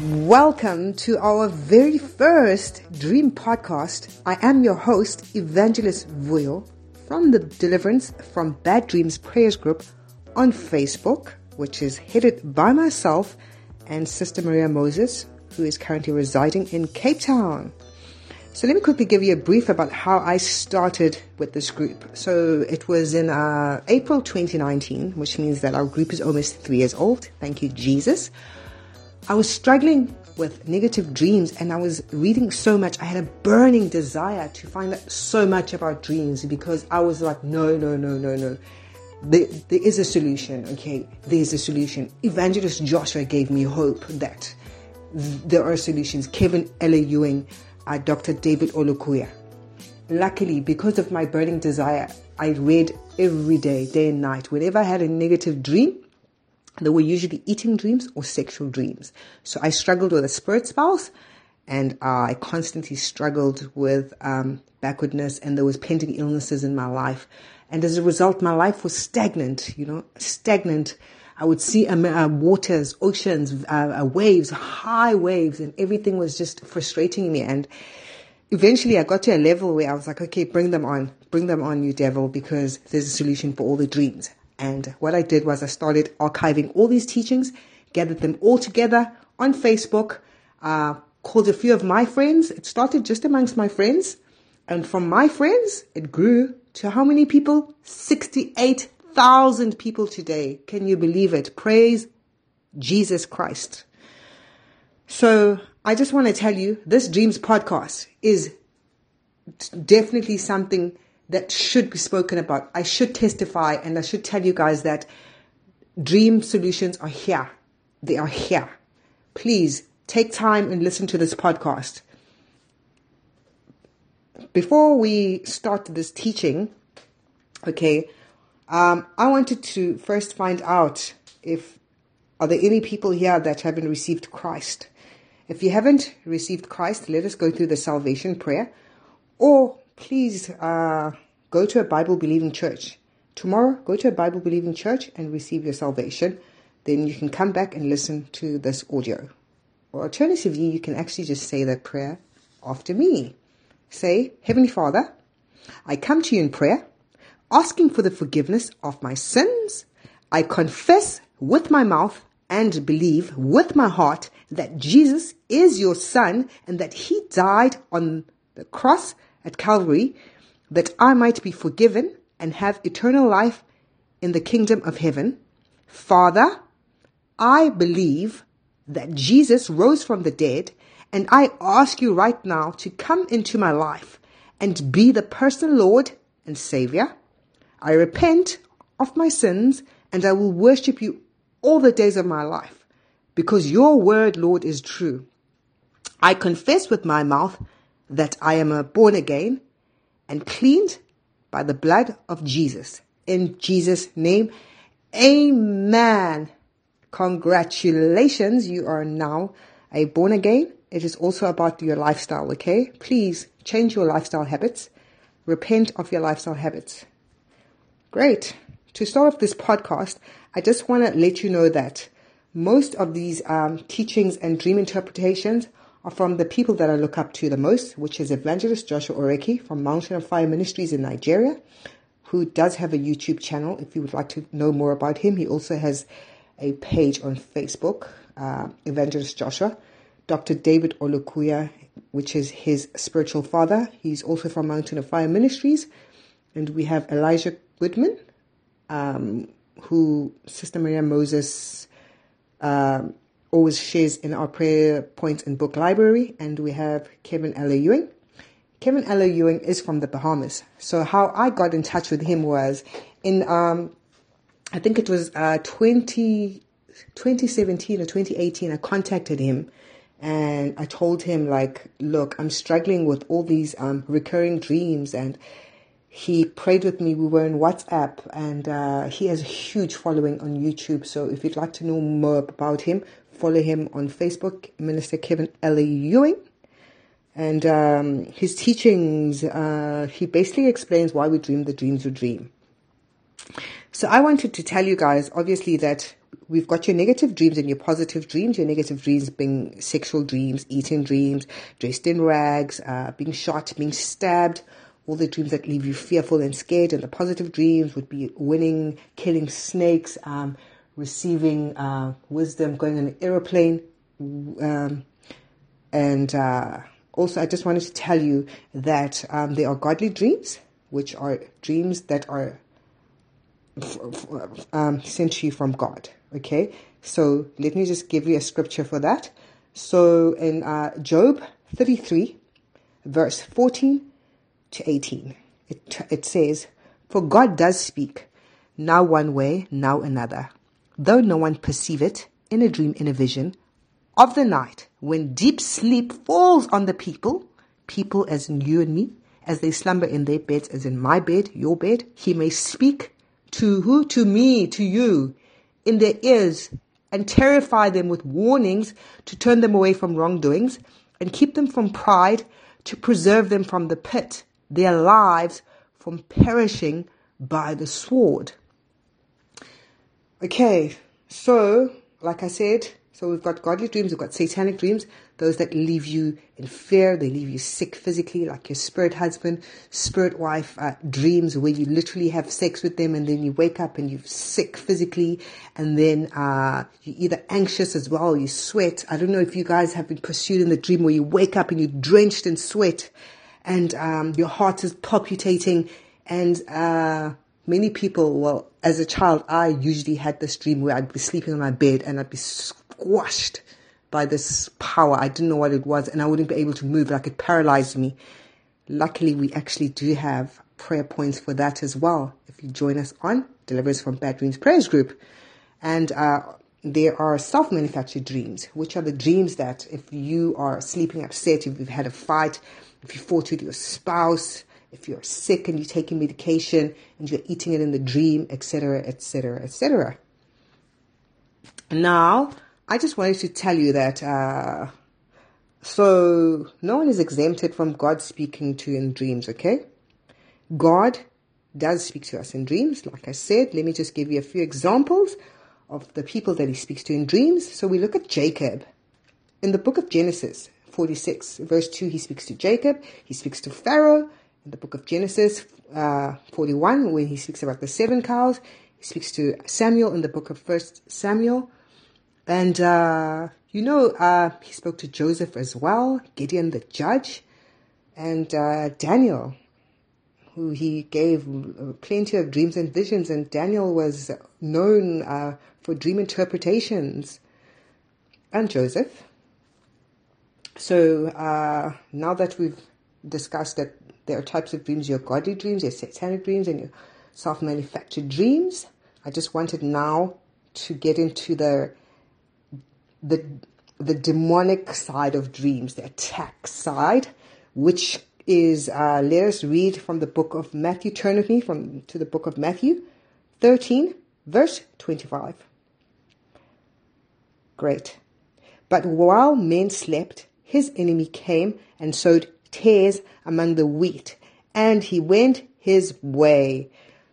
Welcome to our very first Dream Podcast. I am your host, Evangelist Vuyo, from the Deliverance from Bad Dreams Prayers Group on Facebook, which is headed by myself and Sister Maria Moses, who is currently residing in Cape Town. So let me quickly give you a brief about how I started with this group. So it was in uh, April 2019, which means that our group is almost three years old. Thank you, Jesus. I was struggling with negative dreams and I was reading so much. I had a burning desire to find out so much about dreams because I was like, no, no, no, no, no. There, there is a solution, okay? There's a solution. Evangelist Joshua gave me hope that there are solutions. Kevin L. Ewing, uh, Dr. David Olukoya. Luckily, because of my burning desire, I read every day, day and night. Whenever I had a negative dream, they were usually eating dreams or sexual dreams. So I struggled with a spirit spouse and uh, I constantly struggled with um, backwardness and there was pending illnesses in my life. And as a result, my life was stagnant, you know, stagnant. I would see um, uh, waters, oceans, uh, uh, waves, high waves, and everything was just frustrating me. And eventually I got to a level where I was like, okay, bring them on, bring them on, you devil, because there's a solution for all the dreams. And what I did was I started archiving all these teachings, gathered them all together on Facebook, uh, called a few of my friends. It started just amongst my friends. And from my friends, it grew to how many people? 68,000 people today. Can you believe it? Praise Jesus Christ. So I just want to tell you this Dreams podcast is definitely something that should be spoken about. I should testify and I should tell you guys that dream solutions are here. They are here. Please take time and listen to this podcast. Before we start this teaching, okay, um, I wanted to first find out if are there any people here that haven't received Christ. If you haven't received Christ, let us go through the salvation prayer, or please uh, go to a Bible believing church. Tomorrow, go to a Bible believing church and receive your salvation. Then you can come back and listen to this audio. Or alternatively, you can actually just say that prayer after me. Say, Heavenly Father, I come to you in prayer, asking for the forgiveness of my sins. I confess with my mouth and believe with my heart that Jesus is your Son and that He died on the cross at Calvary that I might be forgiven and have eternal life in the kingdom of heaven. Father, I believe that Jesus rose from the dead, and I ask you right now to come into my life and be the personal Lord and Savior. I repent of my sins, and I will worship you all the days of my life, because your word, Lord, is true. I confess with my mouth that I am a born again and cleaned by the blood of Jesus. In Jesus' name, amen. Congratulations, you are now a born again. It is also about your lifestyle, okay? Please change your lifestyle habits. Repent of your lifestyle habits. Great. To start off this podcast, I just want to let you know that most of these um, teachings and dream interpretations are from the people that I look up to the most, which is Evangelist Joshua Orekhie from Mountain of Fire Ministries in Nigeria, who does have a YouTube channel. If you would like to know more about him, he also has a page on Facebook, uh, Evangelist Joshua. Dr. David Olukoya, which is his spiritual father. He's also from Mountain of Fire Ministries. And we have Elisha Goodman, um, who Sister Maria Moses um, always shares in our prayer points and book library. And we have Kevin L. Ewing. Kevin L. Ewing is from the Bahamas. So how I got in touch with him was in, um, I think it was uh, 20, 2017 or 2018, I contacted him and I told him like, look, I'm struggling with all these um, recurring dreams and he prayed with me. We were in WhatsApp, and uh, he has a huge following on YouTube. So if you'd like to know more about him, follow him on Facebook, Minister Kevin L. Ewing. And um, his teachings, uh, he basically explains why we dream the dreams we dream. So I wanted to tell you guys, obviously, that we've got your negative dreams and your positive dreams. Your negative dreams being sexual dreams, eating dreams, dressed in rags, uh, being shot, being stabbed, all the dreams that leave you fearful and scared. And the positive dreams would be winning, killing snakes, um, receiving uh, wisdom, going on an aeroplane. Um, and uh, also, I just wanted to tell you that um, there are godly dreams, which are dreams that are um, sent to you from God. Okay, so let me just give you a scripture for that. So in uh, Job 33, verse 14 to 18, it, it says, For God does speak, now one way, now another, though no one perceive it, in a dream, in a vision, of the night, when deep sleep falls on the people, people as in you and me, as they slumber in their beds, as in my bed, your bed, he may speak to who? To me, to you, in their ears, and terrify them with warnings to turn them away from wrongdoings, and keep them from pride, to preserve them from the pit, their lives from perishing by the sword. Okay, so, like I said, so we've got godly dreams, we've got satanic dreams, those that leave you in fear, they leave you sick physically, like your spirit husband, spirit wife uh, dreams where you literally have sex with them and then you wake up and you're sick physically and then uh, you're either anxious as well, you sweat. I don't know if you guys have been pursued in the dream where you wake up and you're drenched in sweat and um, your heart is palpitating and uh, many people, well, as a child, I usually had this dream where I'd be sleeping on my bed and I'd be squashed by this power. I didn't know what it was and I wouldn't be able to move. Like it paralyzed me. Luckily, we actually do have prayer points for that as well. If you join us on Deliverance from Bad Dreams Prayers Group. And uh, there are self manufactured dreams, which are the dreams that if you are sleeping upset, if you've had a fight, if you fought with your spouse, if you're sick and you're taking medication and you're eating it in the dream, etc., etc., etc. Now, I just wanted to tell you that uh, so no one is exempted from God speaking to you in dreams, okay? God does speak to us in dreams. Like I said, let me just give you a few examples of the people that he speaks to in dreams. So we look at Jacob. In the book of Genesis 46, verse 2, he speaks to Jacob, he speaks to Pharaoh. In the book of Genesis uh, 41, when he speaks about the seven cows, he speaks to Samuel in the book of First Samuel and, uh, you know, uh, he spoke to Joseph as well, Gideon the judge, and uh, Daniel, who he gave plenty of dreams and visions. And Daniel was known uh, for dream interpretations, and Joseph. So uh, now that we've discussed that there are types of dreams, your godly dreams, your satanic dreams, and your self manufactured dreams, I just wanted now to get into the the the demonic side of dreams, the attack side, which is uh, let us read from the book of Matthew. Turn with me from to the book of Matthew, thirteen, verse twenty-five. Great. But while men slept, his enemy came and sowed tares among the wheat, and he went his way.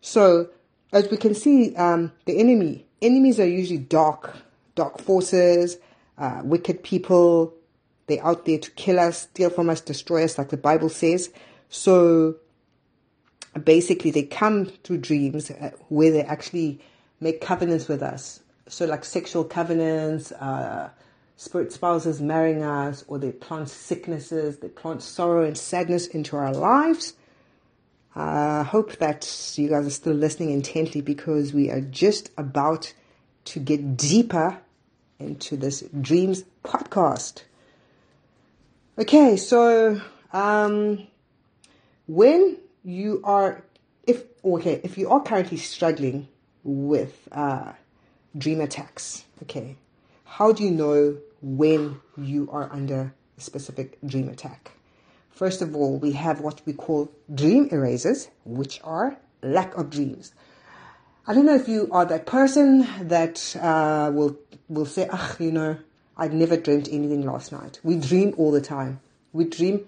So, as we can see, um, the enemy enemies are usually dark dark forces, uh, wicked people. They're out there to kill us, steal from us, destroy us, like the Bible says. So basically, they come through dreams uh, where they actually make covenants with us. So, like sexual covenants, uh, spirit spouses marrying us, or they plant sicknesses, they plant sorrow and sadness into our lives. I hope that you guys are still listening intently because we are just about to get deeper into this dreams podcast. Okay, so um, when you are, if okay, if you are currently struggling with uh, dream attacks, okay, how do you know when you are under a specific dream attack? First of all, we have what we call dream erasers, which are lack of dreams. I don't know if you are that person that uh, will will say, "Ah, you know, I never dreamt anything last night." We dream all the time. We dream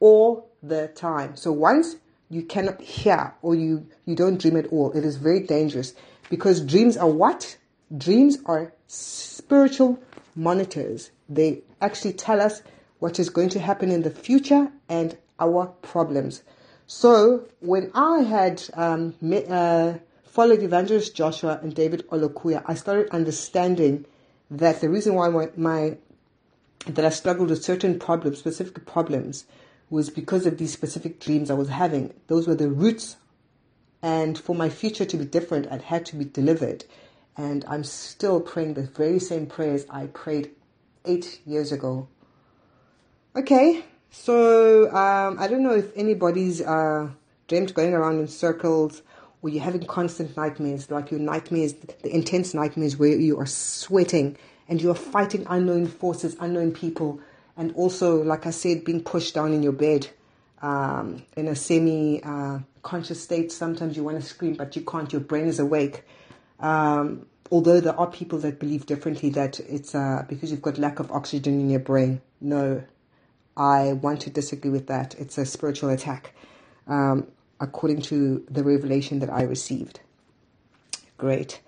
all the time. So once you cannot hear or you you don't dream at all, it is very dangerous because dreams are what Dreams are spiritual monitors. They actually tell us what is going to happen in the future and our problems. So when I had um, met, uh, followed Evangelist Joshua and David Olukoya, I started understanding that the reason why my, my that I struggled with certain problems, specific problems, was because of these specific dreams I was having. Those were the roots. And for my future to be different, I'd had to be delivered. And I'm still praying the very same prayers I prayed eight years ago. Okay, so um, I don't know if anybody's uh, dreamt going around in circles or you're having constant nightmares, like your nightmares, the intense nightmares where you are sweating and you are fighting unknown forces, unknown people, and also, like I said, being pushed down in your bed um, in a semi uh, conscious state. Sometimes you want to scream, but you can't, your brain is awake. Um, although there are people that believe differently that it's uh, because you've got lack of oxygen in your brain. No, I want to disagree with that. It's a spiritual attack, um, according to the revelation that I received. Great.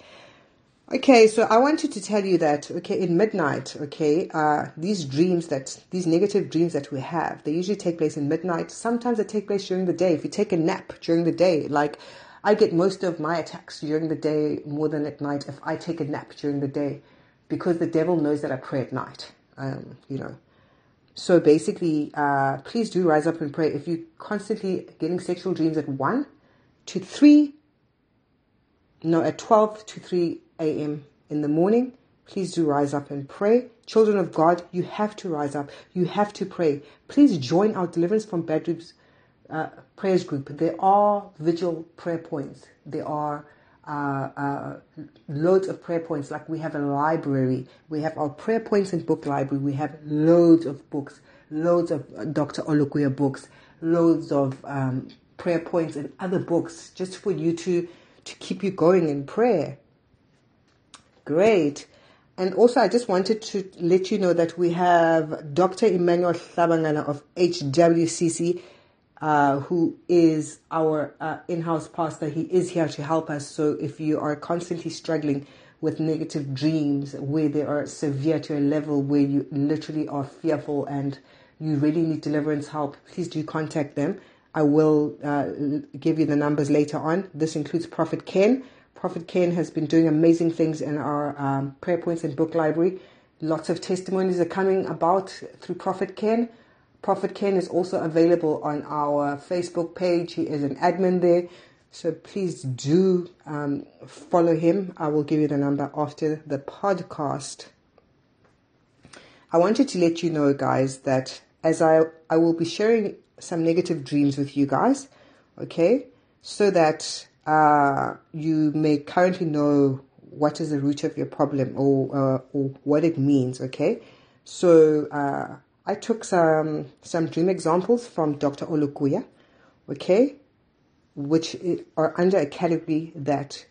Okay, so I wanted to tell you that, okay, in midnight, okay, uh, these dreams that, these negative dreams that we have, they usually take place in midnight. Sometimes they take place during the day. If you take a nap during the day, like I get most of my attacks during the day more than at night if I take a nap during the day because the devil knows that I pray at night, um, you know. So basically, uh, please do rise up and pray. If you're constantly getting sexual dreams at 1 to 3, no, at 12 to 3 a.m. in the morning, please do rise up and pray. Children of God, you have to rise up. You have to pray. Please join our Deliverance from Bad Dreams uh, prayers group. There are vigil prayer points. There are uh, uh, loads of prayer points. Like we have a library. We have our prayer points and book library. We have loads of books, loads of uh, Dr. Olukoya books, loads of um, prayer points and other books just for you to, to keep you going in prayer. Great. And also, I just wanted to let you know that we have Dr. Emmanuel Hlabangana of HWCC, uh, who is our uh, in house pastor. He is here to help us. So, if you are constantly struggling with negative dreams where they are severe to a level where you literally are fearful and you really need deliverance help, please do contact them. I will uh, give you the numbers later on. This includes Prophet Ken Prophet Ken has been doing amazing things in our um, prayer points and book library. Lots of testimonies are coming about through Prophet Ken. Prophet Ken is also available on our Facebook page. He is an admin there. So please do um, follow him. I will give you the number after the podcast. I wanted to let you know, guys, that as I, I will be sharing some negative dreams with you guys, okay, so that uh, you may currently know what is the root of your problem or, uh, or what it means, okay? So uh, I took some, some dream examples from Dr. Olukoya, okay? Which are under a category that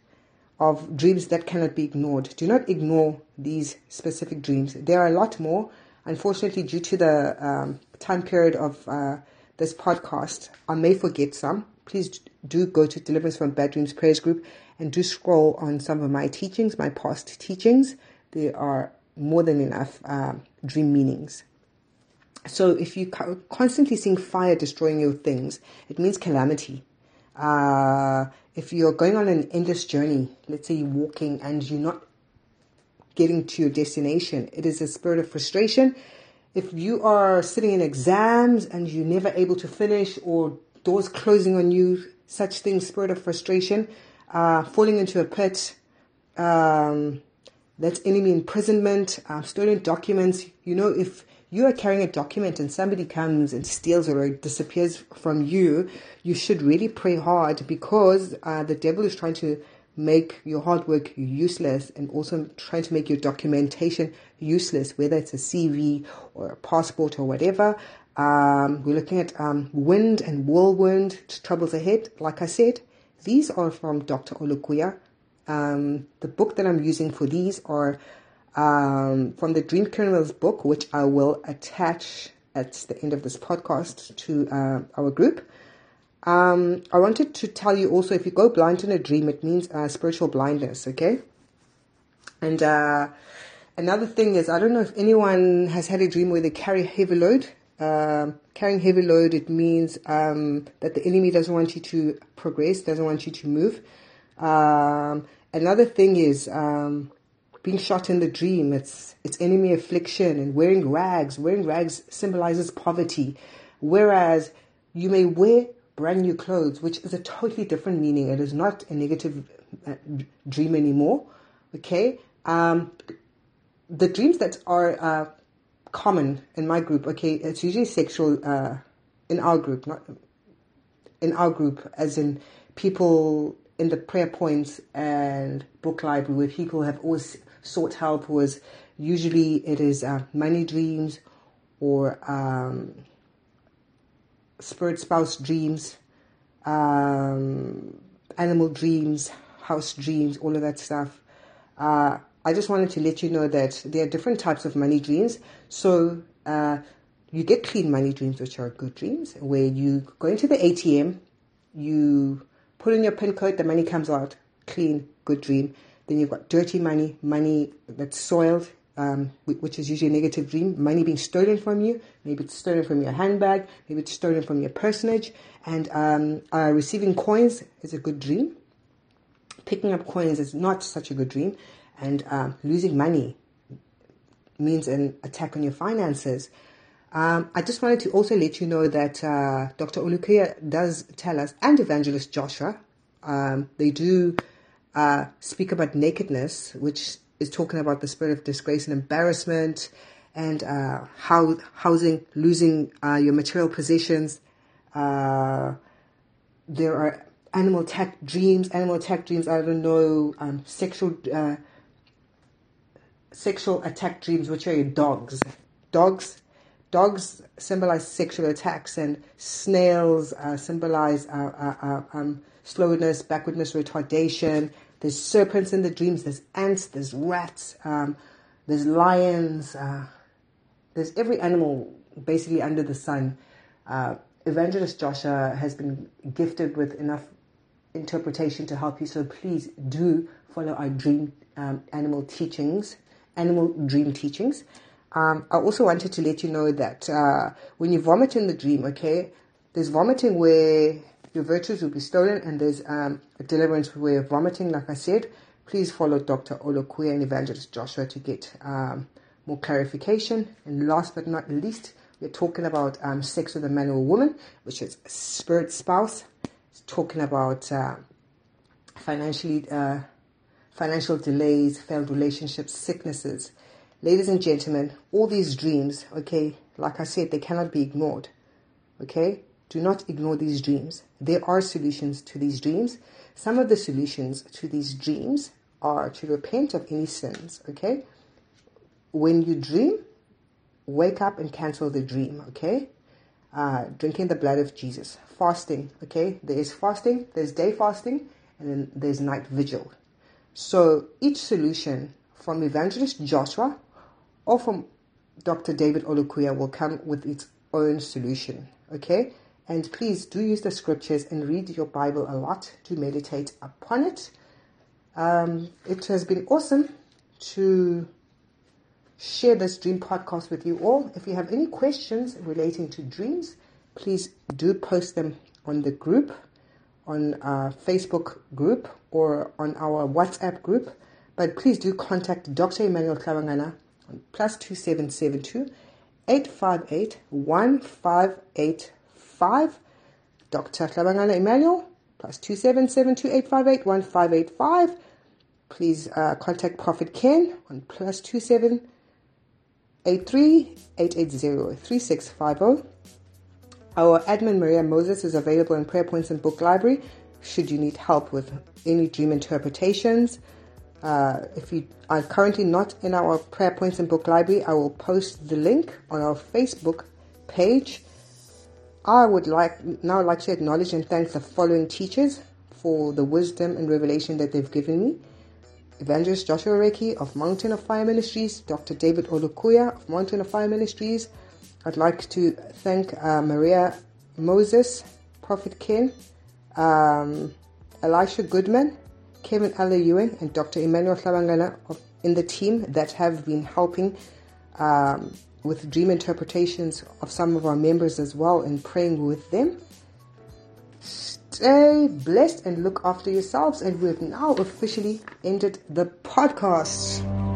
of dreams that cannot be ignored. Do not ignore these specific dreams. There are a lot more. Unfortunately, due to the um, time period of uh, this podcast, I may forget some please do go to Deliverance from Bad Dreams Prayers Group and do scroll on some of my teachings, my past teachings. There are more than enough uh, dream meanings. So if you constantly seeing fire destroying your things, it means calamity. Uh, if you're going on an endless journey, let's say you're walking and you're not getting to your destination, it is a spirit of frustration. If you are sitting in exams and you're never able to finish or doors closing on you, such things, spirit of frustration, uh, falling into a pit, um, that's enemy imprisonment, uh, stolen documents. You know, if you are carrying a document and somebody comes and steals or disappears from you, you should really pray hard because uh, the devil is trying to make your hard work useless and also trying to make your documentation useless, whether it's a CV or a passport or whatever. Um, we're looking at um, wind and whirlwind troubles ahead. Like I said, these are from Dr. Olukoya. Um, the book that I'm using for these are um, from the Dream Criminals book, which I will attach at the end of this podcast to uh, our group. Um, I wanted to tell you also if you go blind in a dream, it means uh, spiritual blindness, okay? And uh, another thing is, I don't know if anyone has had a dream where they carry heavy load. Um, carrying heavy load, it means um, that the enemy doesn't want you to progress, doesn't want you to move. Um, another thing is um, being shot in the dream. It's it's enemy affliction and wearing rags. Wearing rags symbolizes poverty, whereas you may wear brand new clothes, which is a totally different meaning. It is not a negative uh, dream anymore. Okay, um, the dreams that are uh, common in my group. Okay, it's usually sexual uh, in our group, not in our group, as in people in the prayer points and book library where people have always sought help was usually it is uh, money dreams or um, spirit spouse dreams, um, animal dreams, house dreams, all of that stuff. Uh, I just wanted to let you know that there are different types of money dreams. So uh, you get clean money dreams, which are good dreams, where you go into the ATM, you put in your PIN code, the money comes out clean, good dream. Then you've got dirty money, money that's soiled, um, which is usually a negative dream. Money being stolen from you. Maybe it's stolen from your handbag. Maybe it's stolen from your personage. And um, uh, receiving coins is a good dream. Picking up coins is not such a good dream. And uh, losing money means an attack on your finances. Um, I just wanted to also let you know that uh, Dr. Olukoya does tell us, and Evangelist Joshua, um, they do uh, speak about nakedness, which is talking about the spirit of disgrace and embarrassment, and uh, how housing, losing uh, your material possessions. Uh, there are animal attack dreams. Animal attack dreams. I don't know. Um, sexual uh, sexual attack dreams, which are your dogs. Dogs. Dogs symbolize sexual attacks, and snails symbolize um, slowness, backwardness, retardation, there's serpents in the dreams. There's ants. There's rats. Um, there's lions. Uh, there's every animal basically under the sun. Uh, Evangelist Joshua has been gifted with enough interpretation to help you. So please do follow our dream um, animal teachings, animal dream teachings. Um, I also wanted to let you know that uh, when you vomit in the dream, okay, there's vomiting where your virtues will be stolen, and there's um, a deliverance way of vomiting, like I said. Please follow Dr. Olukoya and Evangelist Joshua to get um, more clarification. And last but not least, we're talking about um, sex with a man or woman, which is spirit spouse. It's talking about uh, financially uh, financial delays, failed relationships, sicknesses. Ladies and gentlemen, all these dreams, okay, like I said, they cannot be ignored. Okay? Do not ignore these dreams. There are solutions to these dreams. Some of the solutions to these dreams are to repent of any sins, okay? When you dream, wake up and cancel the dream, okay? Uh, drinking the blood of Jesus. Fasting, okay? There is fasting, there's day fasting, and then there's night vigil. So each solution from Evangelist Joshua or from Dr. David Olukoya will come with its own solution, okay? And please do use the scriptures and read your Bible a lot to meditate upon it. Um, it has been awesome to share this dream podcast with you all. If you have any questions relating to dreams, please do post them on the group, on our Facebook group, or on our WhatsApp group. But please do contact Dr. Emmanuel Hlabangana on plus 2772 858 158 five. Dr. Hlabangana Emmanuel, plus two seven seven two eight five eight one five eight five. Please uh, contact Prophet Ken on plus two seven eight three eight eight zero three six five zero. Our admin Maria Moses is available in Prayer Points and Book Library should you need help with any dream interpretations. Uh, if you are currently not in our Prayer Points and Book Library, I will post the link on our Facebook page I would like now like to acknowledge and thank the following teachers for the wisdom and revelation that they've given me. Evangelist Joshua Orekhie of Mountain of Fire Ministries, Dr. David Olukoya of Mountain of Fire Ministries. I'd like to thank uh, Maria Moses, Prophet Ken, um, Elisha Goodman, Kevin L. Ewing, and Dr. Emmanuel Hlabangana in the team that have been helping um, with dream interpretations of some of our members as well and praying with them. Stay blessed and look after yourselves. And we've now officially ended the podcast.